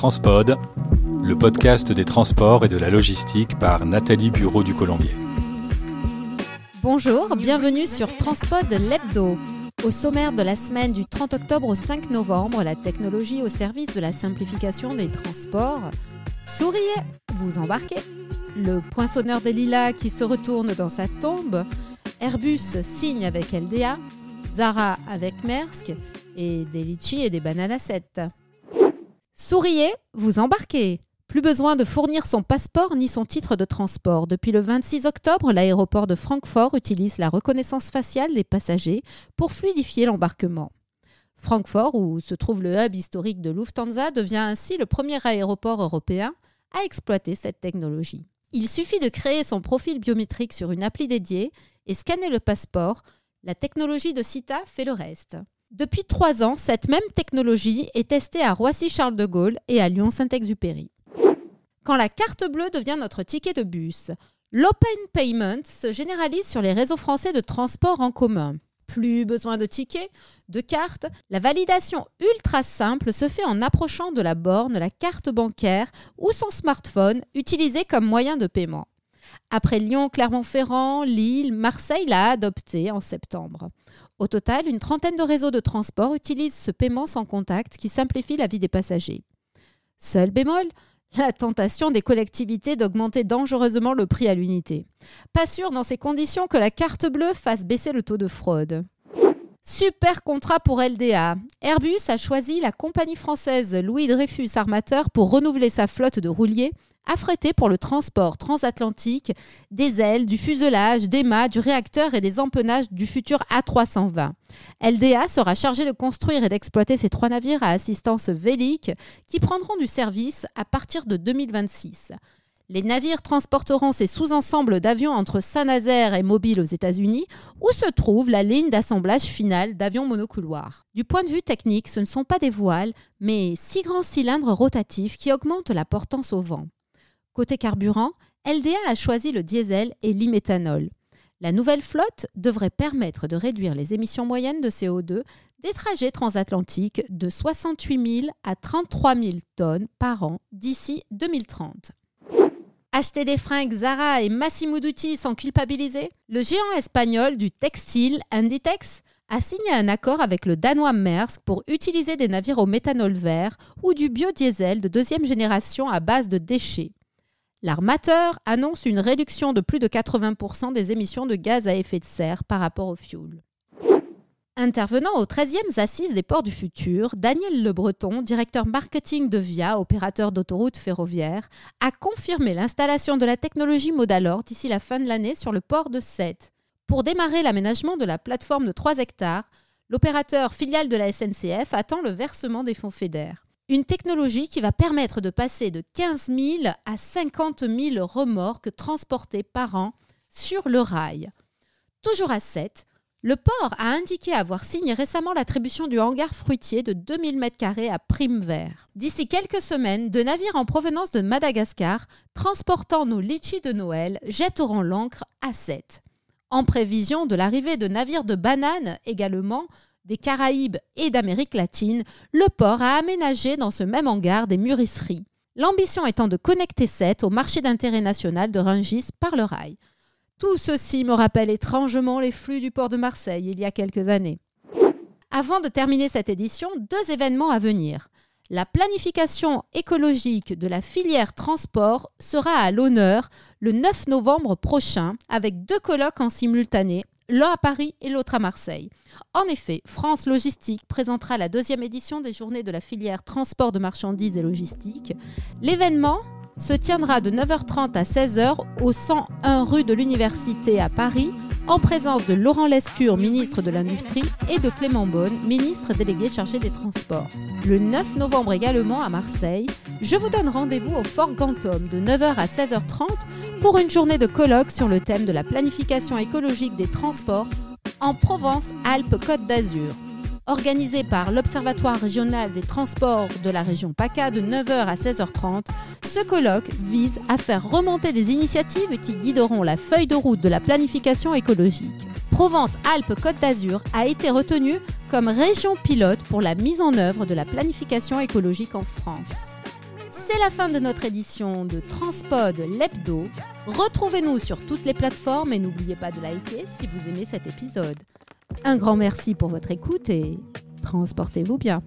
Transpod, le podcast des transports et de la logistique par Nathalie Bureau du Colombier. Bonjour, bienvenue sur Transpod l'Hebdo. Au sommaire de la semaine du 30 octobre au 5 novembre, la technologie au service de la simplification des transports. Souriez, vous embarquez. Le poinçonneur des lilas qui se retourne dans sa tombe. Airbus signe avec LDA. Zara avec Maersk. Et des litchis et des bananes à 7. Souriez, vous embarquez. Plus besoin de fournir son passeport ni son titre de transport. Depuis le 26 octobre, l'aéroport de Francfort utilise la reconnaissance faciale des passagers pour fluidifier l'embarquement. Francfort, où se trouve le hub historique de Lufthansa, devient ainsi le premier aéroport européen à exploiter cette technologie. Il suffit de créer son profil biométrique sur une appli dédiée et scanner le passeport. La technologie de CITA fait le reste. Depuis trois ans, cette même technologie est testée à Roissy-Charles de Gaulle et à Lyon-Saint-Exupéry. Quand la carte bleue devient notre ticket de bus, l'open payment se généralise sur les réseaux français de transport en commun. Plus besoin de tickets, de cartes, la validation ultra simple se fait en approchant de la borne la carte bancaire ou son smartphone utilisé comme moyen de paiement. Après Lyon, Clermont-Ferrand, Lille, Marseille l'a adopté en septembre. Au total, une trentaine de réseaux de transport utilisent ce paiement sans contact qui simplifie la vie des passagers. Seul bémol, la tentation des collectivités d'augmenter dangereusement le prix à l'unité. Pas sûr dans ces conditions que la carte bleue fasse baisser le taux de fraude. Super contrat pour LDA. Airbus a choisi la compagnie française Louis Dreyfus Armateur pour renouveler sa flotte de rouliers affrétés pour le transport transatlantique des ailes, du fuselage, des mâts, du réacteur et des empennages du futur A320. LDA sera chargé de construire et d'exploiter ces trois navires à assistance vélique qui prendront du service à partir de 2026. Les navires transporteront ces sous-ensembles d'avions entre Saint-Nazaire et Mobile aux États-Unis, où se trouve la ligne d'assemblage finale d'avions monocouloirs. Du point de vue technique, ce ne sont pas des voiles, mais six grands cylindres rotatifs qui augmentent la portance au vent. Côté carburant, LDA a choisi le diesel et l'iméthanol. La nouvelle flotte devrait permettre de réduire les émissions moyennes de CO2 des trajets transatlantiques de 68 000 à 33 000 tonnes par an d'ici 2030. Acheter des fringues Zara et Massimo Dutti sans culpabiliser? Le géant espagnol du textile Inditex a signé un accord avec le danois Maersk pour utiliser des navires au méthanol vert ou du biodiesel de deuxième génération à base de déchets. L'armateur annonce une réduction de plus de 80% des émissions de gaz à effet de serre par rapport au fioul. Intervenant aux 13e Assises des ports du futur, Daniel Le Breton, directeur marketing de VIA, opérateur d'autoroutes ferroviaires, a confirmé l'installation de la technologie Modalor d'ici la fin de l'année sur le port de Sète. Pour démarrer l'aménagement de la plateforme de 3 hectares, l'opérateur filiale de la SNCF attend le versement des fonds FEDER. Une technologie qui va permettre de passer de 15 000 à 50 000 remorques transportées par an sur le rail. Toujours à 7, le port a indiqué avoir signé récemment l'attribution du hangar fruitier de 2000 m2 à Prime Vert. D'ici quelques semaines, deux navires en provenance de Madagascar, transportant nos litchis de Noël, jetteront l'ancre à 7. En prévision de l'arrivée de navires de bananes également, des Caraïbes et d'Amérique latine, le port a aménagé dans ce même hangar des mûrisseries. L'ambition étant de connecter Sète au marché d'intérêt national de Rungis par le rail. Tout ceci me rappelle étrangement les flux du port de Marseille il y a quelques années. Avant de terminer cette édition, deux événements à venir. La planification écologique de la filière transport sera à l'honneur le 9 novembre prochain avec deux colloques en simultané l'un à Paris et l'autre à Marseille. En effet, France Logistique présentera la deuxième édition des journées de la filière transport de marchandises et logistique. L'événement se tiendra de 9h30 à 16h au 101 rue de l'Université à Paris en présence de Laurent Lescure, ministre de l'Industrie, et de Clément Beaune, ministre délégué chargé des Transports. Le 9 novembre également à Marseille, je vous donne rendez-vous au Fort Gantom de 9h à 16h30 pour une journée de colloque sur le thème de la planification écologique des transports en Provence-Alpes-Côte d'Azur organisé par l'Observatoire régional des transports de la région PACA de 9h à 16h30, ce colloque vise à faire remonter des initiatives qui guideront la feuille de route de la planification écologique. Provence-Alpes-Côte d'Azur a été retenue comme région pilote pour la mise en œuvre de la planification écologique en France. C'est la fin de notre édition de Transpod l'hebdo. Retrouvez-nous sur toutes les plateformes et n'oubliez pas de liker si vous aimez cet épisode. Un grand merci pour votre écoute et transportez-vous bien.